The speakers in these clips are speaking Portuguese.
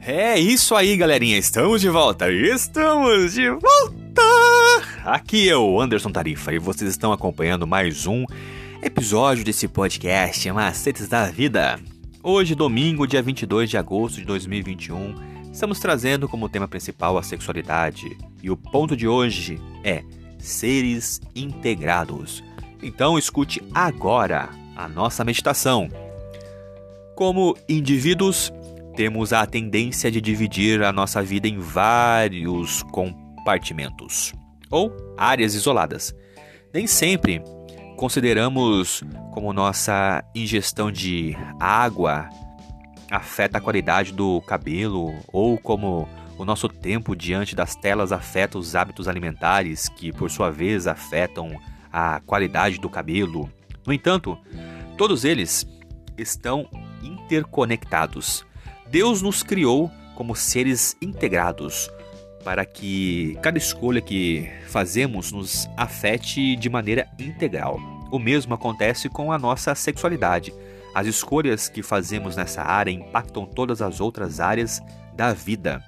É isso aí, galerinha. Estamos de volta. Estamos de volta. Aqui eu, Anderson Tarifa, e vocês estão acompanhando mais um episódio desse podcast Macetes da Vida. Hoje, domingo, dia 22 de agosto de 2021, estamos trazendo como tema principal a sexualidade. E o ponto de hoje é seres integrados. Então, escute agora a nossa meditação. Como indivíduos, temos a tendência de dividir a nossa vida em vários compartimentos ou áreas isoladas. Nem sempre consideramos como nossa ingestão de água afeta a qualidade do cabelo ou como o nosso tempo diante das telas afeta os hábitos alimentares que por sua vez afetam a qualidade do cabelo. No entanto, todos eles estão interconectados. Deus nos criou como seres integrados, para que cada escolha que fazemos nos afete de maneira integral. O mesmo acontece com a nossa sexualidade. As escolhas que fazemos nessa área impactam todas as outras áreas da vida.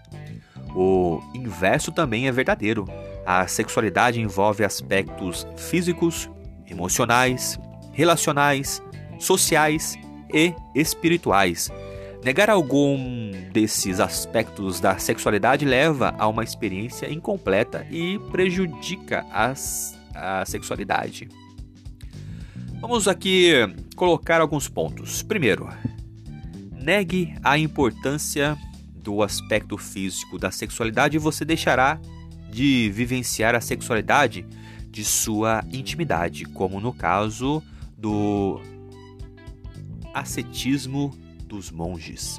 O inverso também é verdadeiro. A sexualidade envolve aspectos físicos, emocionais, relacionais, sociais e espirituais. Negar algum desses aspectos da sexualidade leva a uma experiência incompleta e prejudica as, a sexualidade. Vamos aqui colocar alguns pontos. Primeiro, negue a importância do aspecto físico da sexualidade e você deixará de vivenciar a sexualidade de sua intimidade, como no caso do ascetismo dos monges.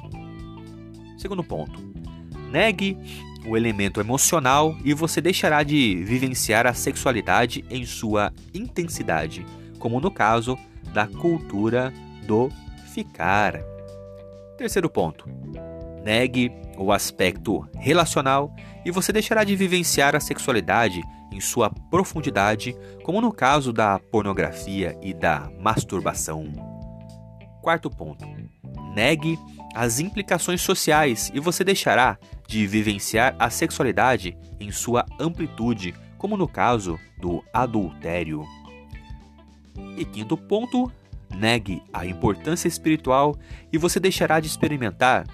Segundo ponto: negue o elemento emocional e você deixará de vivenciar a sexualidade em sua intensidade, como no caso da cultura do ficar. Terceiro ponto: negue o aspecto relacional e você deixará de vivenciar a sexualidade em sua profundidade, como no caso da pornografia e da masturbação. Quarto ponto: negue as implicações sociais e você deixará de vivenciar a sexualidade em sua amplitude, como no caso do adultério. E quinto ponto, negue a importância espiritual e você deixará de experimentar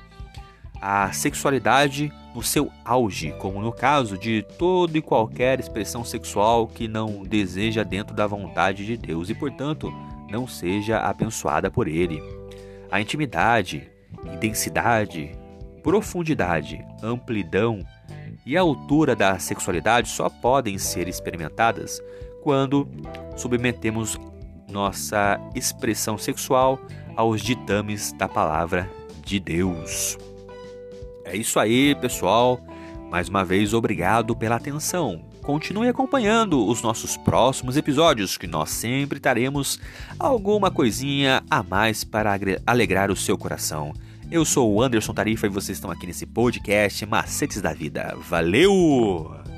a sexualidade no seu auge, como no caso de toda e qualquer expressão sexual que não deseja dentro da vontade de Deus e, portanto, não seja abençoada por Ele. A intimidade, intensidade, profundidade, amplidão e altura da sexualidade só podem ser experimentadas quando submetemos nossa expressão sexual aos ditames da palavra de Deus. É isso aí, pessoal. Mais uma vez, obrigado pela atenção. Continue acompanhando os nossos próximos episódios, que nós sempre teremos alguma coisinha a mais para alegrar o seu coração. Eu sou o Anderson Tarifa e vocês estão aqui nesse podcast Macetes da Vida. Valeu!